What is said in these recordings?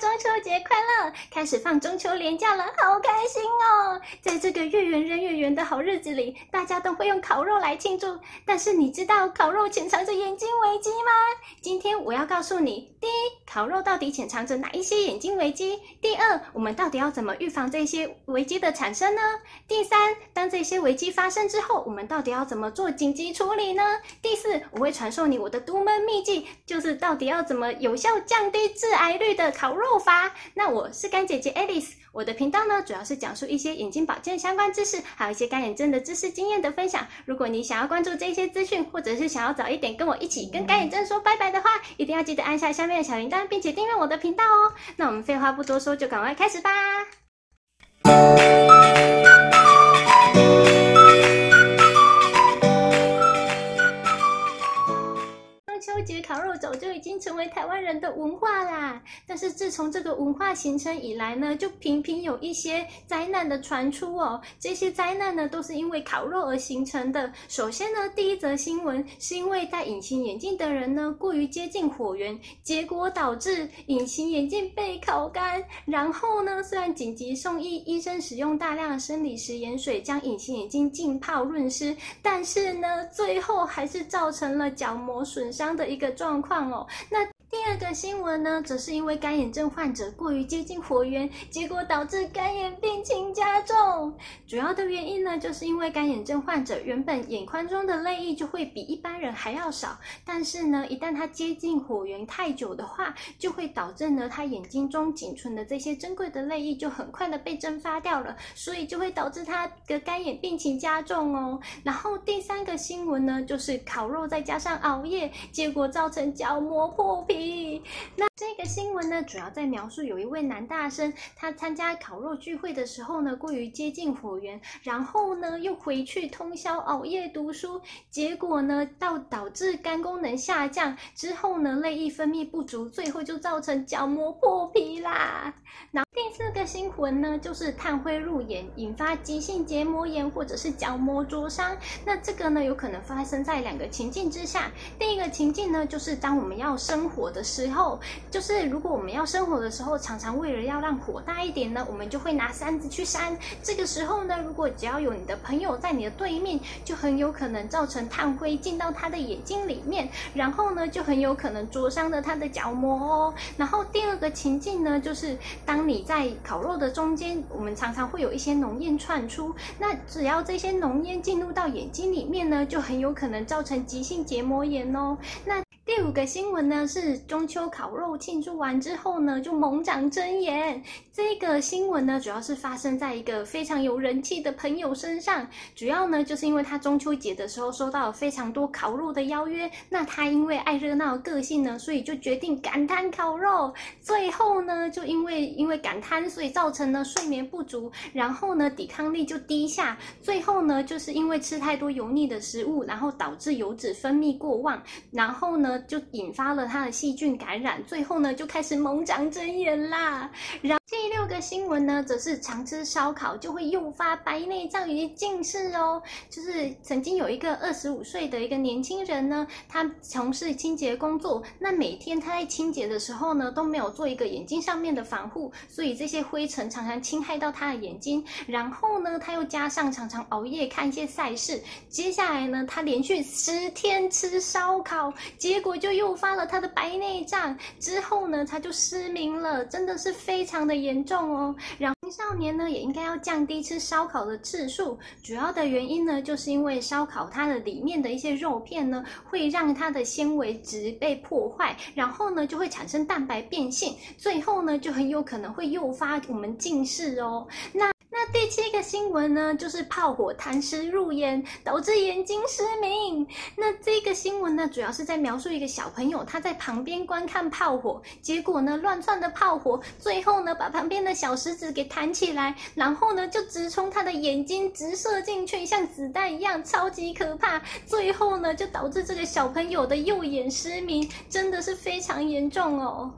中中秋节快乐！开始放中秋连假了，好开心哦！在这个月圆人月圆的好日子里，大家都会用烤肉来庆祝。但是你知道烤肉潜藏着眼睛危机吗？今天我要告诉你：第一，烤肉到底潜藏着哪一些眼睛危机？第二，我们到底要怎么预防这些危机的产生呢？第三，当这些危机发生之后，我们到底要怎么做紧急处理呢？第四，我会传授你我的独门秘技，就是到底要怎么有效降低致癌率的烤肉法。那我是干姐姐 Alice，我的频道呢，主要是讲述一些眼睛保健相关知识，还有一些干眼症的知识经验的分享。如果你想要关注这些资讯，或者是想要早一点跟我一起跟干眼症说拜拜的话，一定要记得按下下面的小铃铛，并且订阅我的频道哦。那我们废话不多说，就赶快开始吧。成为台湾人的文化啦，但是自从这个文化形成以来呢，就频频有一些灾难的传出哦。这些灾难呢，都是因为烤肉而形成的。首先呢，第一则新闻是因为戴隐形眼镜的人呢，过于接近火源，结果导致隐形眼镜被烤干。然后呢，虽然紧急送医，医生使用大量生理食盐水将隐形眼镜浸泡润湿，但是呢，最后还是造成了角膜损伤的一个状况哦，那。第二个新闻呢，则是因为干眼症患者过于接近火源，结果导致干眼病情加重。主要的原因呢，就是因为干眼症患者原本眼眶中的泪液就会比一般人还要少，但是呢，一旦他接近火源太久的话，就会导致呢，他眼睛中仅存的这些珍贵的泪液就很快的被蒸发掉了，所以就会导致他的干眼病情加重哦。然后第三个新闻呢，就是烤肉再加上熬夜，结果造成角膜破皮。那这个新闻呢，主要在描述有一位男大生，他参加烤肉聚会的时候呢，过于接近火源，然后呢又回去通宵熬夜读书，结果呢到导致肝功能下降，之后呢泪液分泌不足，最后就造成角膜破皮啦。然后第四个新闻呢，就是炭灰入眼，引发急性结膜炎或者是角膜灼伤。那这个呢有可能发生在两个情境之下，第一个情境呢就是当我们要生火。的时候，就是如果我们要生火的时候，常常为了要让火大一点呢，我们就会拿扇子去扇。这个时候呢，如果只要有你的朋友在你的对面，就很有可能造成炭灰进到他的眼睛里面，然后呢，就很有可能灼伤了他的角膜哦。然后第二个情境呢，就是当你在烤肉的中间，我们常常会有一些浓烟窜出，那只要这些浓烟进入到眼睛里面呢，就很有可能造成急性结膜炎哦。那第五个新闻呢，是中秋烤肉庆祝完之后呢，就猛长针眼。这个新闻呢，主要是发生在一个非常有人气的朋友身上。主要呢，就是因为他中秋节的时候收到了非常多烤肉的邀约，那他因为爱热闹的个性呢，所以就决定赶摊烤肉。最后呢，就因为因为赶摊，所以造成了睡眠不足，然后呢，抵抗力就低下。最后呢，就是因为吃太多油腻的食物，然后导致油脂分泌过旺，然后呢。就引发了他的细菌感染，最后呢就开始猛长针眼啦。然后第六个新闻呢，则是常吃烧烤就会诱发白内障与近视哦。就是曾经有一个二十五岁的一个年轻人呢，他从事清洁工作，那每天他在清洁的时候呢，都没有做一个眼睛上面的防护，所以这些灰尘常常侵害到他的眼睛。然后呢，他又加上常常熬夜看一些赛事，接下来呢，他连续十天吃烧烤，结果。我就诱发了他的白内障，之后呢，他就失明了，真的是非常的严重哦。然后青少年呢，也应该要降低吃烧烤的次数，主要的原因呢，就是因为烧烤它的里面的一些肉片呢，会让它的纤维质被破坏，然后呢，就会产生蛋白变性，最后呢，就很有可能会诱发我们近视哦。那。第七个新闻呢，就是炮火痰湿入眼，导致眼睛失明。那这个新闻呢，主要是在描述一个小朋友他在旁边观看炮火，结果呢，乱窜的炮火，最后呢，把旁边的小石子给弹起来，然后呢，就直冲他的眼睛，直射进去，像子弹一样，超级可怕。最后呢，就导致这个小朋友的右眼失明，真的是非常严重哦。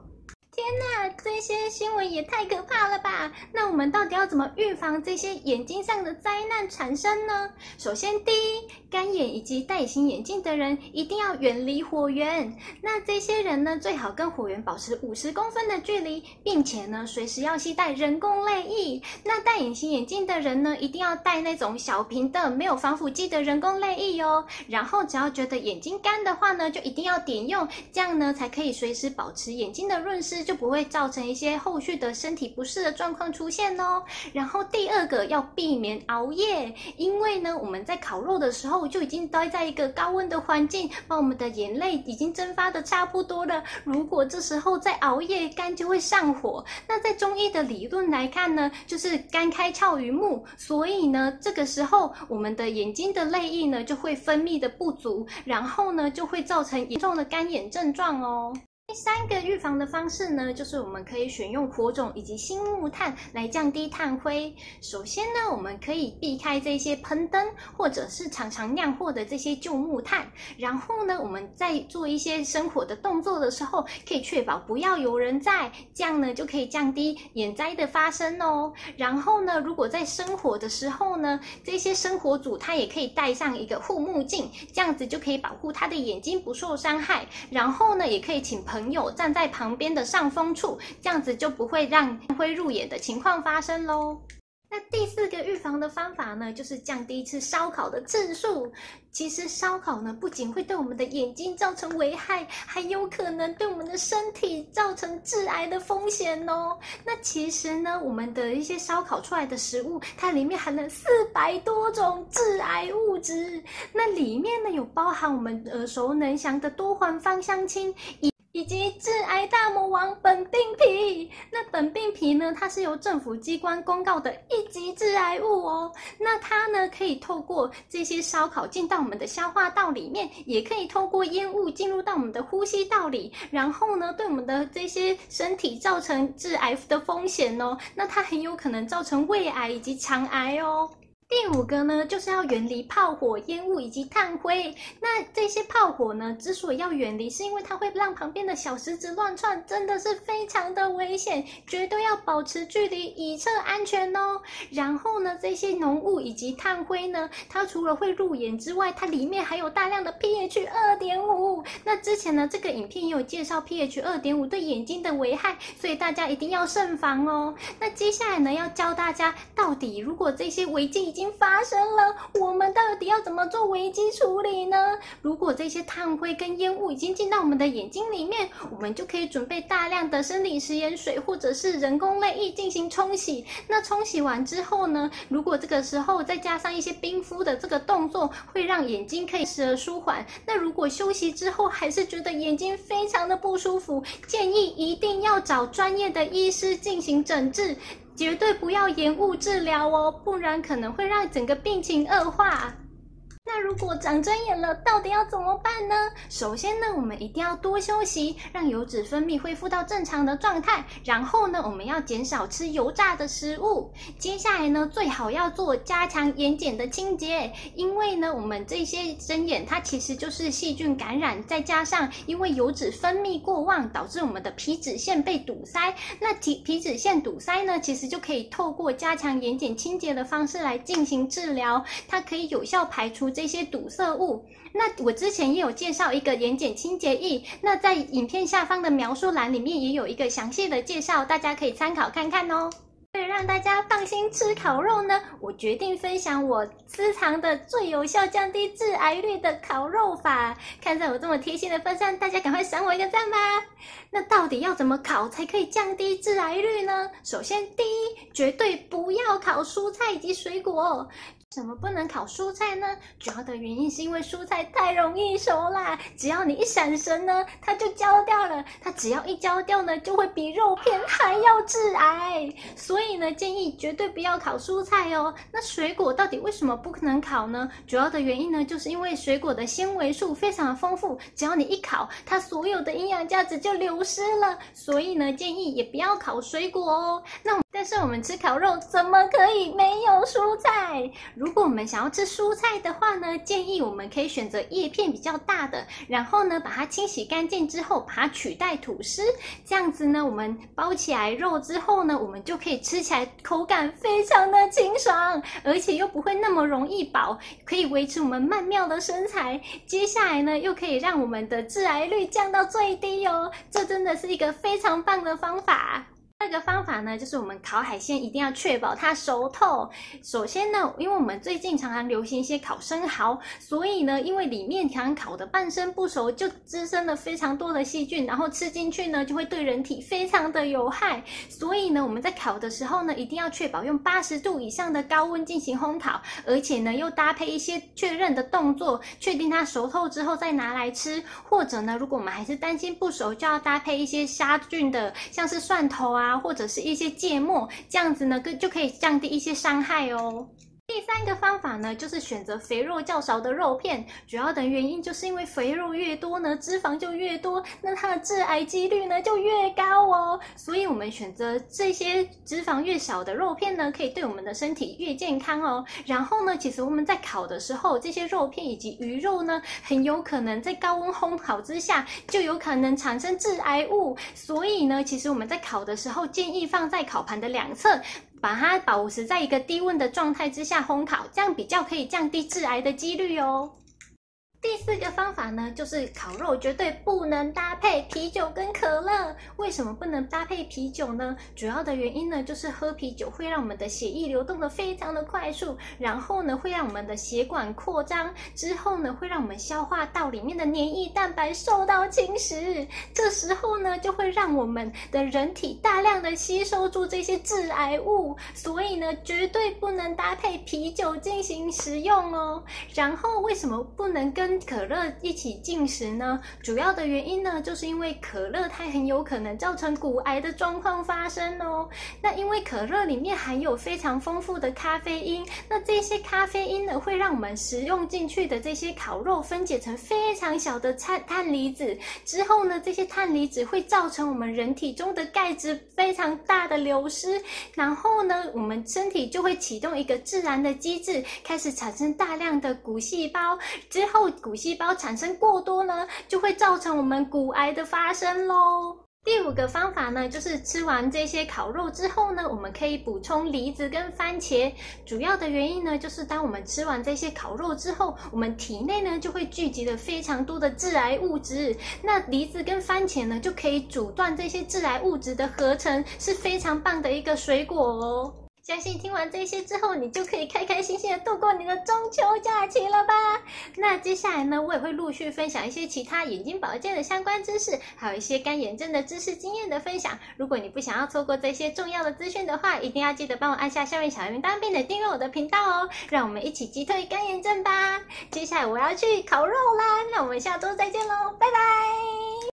天哪，这些新闻也太可怕了吧！那我们到底要怎么预防这些眼睛上的灾难产生呢？首先，第一，干眼以及戴隐形眼镜的人一定要远离火源。那这些人呢，最好跟火源保持五十公分的距离，并且呢，随时要携带人工泪液。那戴隐形眼镜的人呢，一定要带那种小瓶的、没有防腐剂的人工泪液哟。然后，只要觉得眼睛干的话呢，就一定要点用，这样呢，才可以随时保持眼睛的润湿，就不会造成一些后续的身体不适的状况出现哦。然后第二个要避免熬夜，因为呢，我们在烤肉的时候就已经待在一个高温的环境，把我们的眼泪已经蒸发的差不多了。如果这时候再熬夜，肝就会上火。那在中医的理论来看呢，就是肝开窍于目，所以呢，这个时候我们的眼睛的泪液呢就会分泌的不足，然后呢就会造成严重的干眼症状哦。第三个预防的方式呢，就是我们可以选用火种以及新木炭来降低炭灰。首先呢，我们可以避开这些喷灯或者是常常酿祸的这些旧木炭。然后呢，我们在做一些生火的动作的时候，可以确保不要有人在，这样呢就可以降低眼灾的发生哦。然后呢，如果在生火的时候呢，这些生火组他也可以戴上一个护目镜，这样子就可以保护他的眼睛不受伤害。然后呢，也可以请朋朋友站在旁边的上风处，这样子就不会让灰入眼的情况发生喽。那第四个预防的方法呢，就是降低吃烧烤的次数。其实烧烤呢，不仅会对我们的眼睛造成危害，还有可能对我们的身体造成致癌的风险哦。那其实呢，我们的一些烧烤出来的食物，它里面含了四百多种致癌物质。那里面呢，有包含我们耳熟能详的多环芳香烃。以及致癌大魔王苯并芘，那苯并芘呢，它是由政府机关公告的一级致癌物哦。那它呢，可以透过这些烧烤进到我们的消化道里面，也可以透过烟雾进入到我们的呼吸道里，然后呢，对我们的这些身体造成致癌的风险哦。那它很有可能造成胃癌以及肠癌哦。第五个呢，就是要远离炮火、烟雾以及炭灰。那这些炮火呢，之所以要远离，是因为它会让旁边的小石子乱窜，真的是非常的危险，绝对要保持距离，以策安全哦。然后呢，这些浓雾以及炭灰呢，它除了会入眼之外，它里面还有大量的 pH 二点五。那之前呢，这个影片也有介绍 pH 二点五对眼睛的危害，所以大家一定要慎防哦。那接下来呢，要教大家到底如果这些违禁已经经发生了，我们到底要怎么做危机处理呢？如果这些炭灰跟烟雾已经进到我们的眼睛里面，我们就可以准备大量的生理食盐水或者是人工泪液进行冲洗。那冲洗完之后呢，如果这个时候再加上一些冰敷的这个动作，会让眼睛可以时而舒缓。那如果休息之后还是觉得眼睛非常的不舒服，建议一定要找专业的医师进行诊治。绝对不要延误治疗哦，不然可能会让整个病情恶化。那如果长针眼了，到底要怎么办呢？首先呢，我们一定要多休息，让油脂分泌恢复到正常的状态。然后呢，我们要减少吃油炸的食物。接下来呢，最好要做加强眼睑的清洁，因为呢，我们这些针眼它其实就是细菌感染，再加上因为油脂分泌过旺，导致我们的皮脂腺被堵塞。那皮皮脂腺堵塞呢，其实就可以透过加强眼睑清洁的方式来进行治疗，它可以有效排除。这些堵塞物，那我之前也有介绍一个眼睑清洁液，那在影片下方的描述栏里面也有一个详细的介绍，大家可以参考看看哦。为了让大家放心吃烤肉呢，我决定分享我私藏的最有效降低致癌率的烤肉法。看在我这么贴心的份上，大家赶快赏我一个赞吧！那到底要怎么烤才可以降低致癌率呢？首先，第一，绝对不要烤蔬菜以及水果。怎么不能烤蔬菜呢？主要的原因是因为蔬菜太容易熟啦，只要你一闪神呢，它就焦掉了。它只要一焦掉呢，就会比肉片还要致癌。所以呢，建议绝对不要烤蔬菜哦。那水果到底为什么不能烤呢？主要的原因呢，就是因为水果的纤维素非常的丰富，只要你一烤，它所有的营养价值就流失了。所以呢，建议也不要烤水果哦。那但是我们吃烤肉怎么可以没有蔬菜？如果我们想要吃蔬菜的话呢，建议我们可以选择叶片比较大的，然后呢把它清洗干净之后，把它取代吐司，这样子呢，我们包起来肉之后呢，我们就可以吃起来口感非常的清爽，而且又不会那么容易饱，可以维持我们曼妙的身材。接下来呢，又可以让我们的致癌率降到最低哦，这真的是一个非常棒的方法。第二个方法呢，就是我们烤海鲜一定要确保它熟透。首先呢，因为我们最近常常流行一些烤生蚝，所以呢，因为里面常常烤的半生不熟，就滋生了非常多的细菌，然后吃进去呢，就会对人体非常的有害。所以呢，我们在烤的时候呢，一定要确保用八十度以上的高温进行烘烤，而且呢，又搭配一些确认的动作，确定它熟透之后再拿来吃。或者呢，如果我们还是担心不熟，就要搭配一些杀菌的，像是蒜头啊。或者是一些芥末，这样子呢，就可以降低一些伤害哦。第三个方法呢，就是选择肥肉较少的肉片。主要的原因就是因为肥肉越多呢，脂肪就越多，那它的致癌几率呢就越高哦。所以，我们选择这些脂肪越少的肉片呢，可以对我们的身体越健康哦。然后呢，其实我们在烤的时候，这些肉片以及鱼肉呢，很有可能在高温烘烤之下，就有可能产生致癌物。所以呢，其实我们在烤的时候，建议放在烤盘的两侧。把它保持在一个低温的状态之下烘烤，这样比较可以降低致癌的几率哦。第四个方法呢，就是烤肉绝对不能搭配啤酒跟可乐。为什么不能搭配啤酒呢？主要的原因呢，就是喝啤酒会让我们的血液流动得非常的快速，然后呢，会让我们的血管扩张，之后呢，会让我们消化道里面的粘液蛋白受到侵蚀。这时候呢，就会让我们的人体大量的吸收住这些致癌物，所以呢，绝对不能搭配啤酒进行食用哦。然后为什么不能跟跟可乐一起进食呢？主要的原因呢，就是因为可乐它很有可能造成骨癌的状况发生哦。那因为可乐里面含有非常丰富的咖啡因，那这些咖啡因呢，会让我们食用进去的这些烤肉分解成非常小的碳碳离子，之后呢，这些碳离子会造成我们人体中的钙质非常大的流失，然后呢，我们身体就会启动一个自然的机制，开始产生大量的骨细胞，之后。骨细胞产生过多呢，就会造成我们骨癌的发生喽。第五个方法呢，就是吃完这些烤肉之后呢，我们可以补充梨子跟番茄。主要的原因呢，就是当我们吃完这些烤肉之后，我们体内呢就会聚集了非常多的致癌物质。那梨子跟番茄呢，就可以阻断这些致癌物质的合成，是非常棒的一个水果哦。相信听完这些之后，你就可以开开心心的度过你的中秋假期了吧？那接下来呢，我也会陆续分享一些其他眼睛保健的相关知识，还有一些干眼症的知识经验的分享。如果你不想要错过这些重要的资讯的话，一定要记得帮我按下下面小铃铛，并且订阅我的频道哦。让我们一起击退干眼症吧！接下来我要去烤肉啦，那我们下周再见喽，拜拜。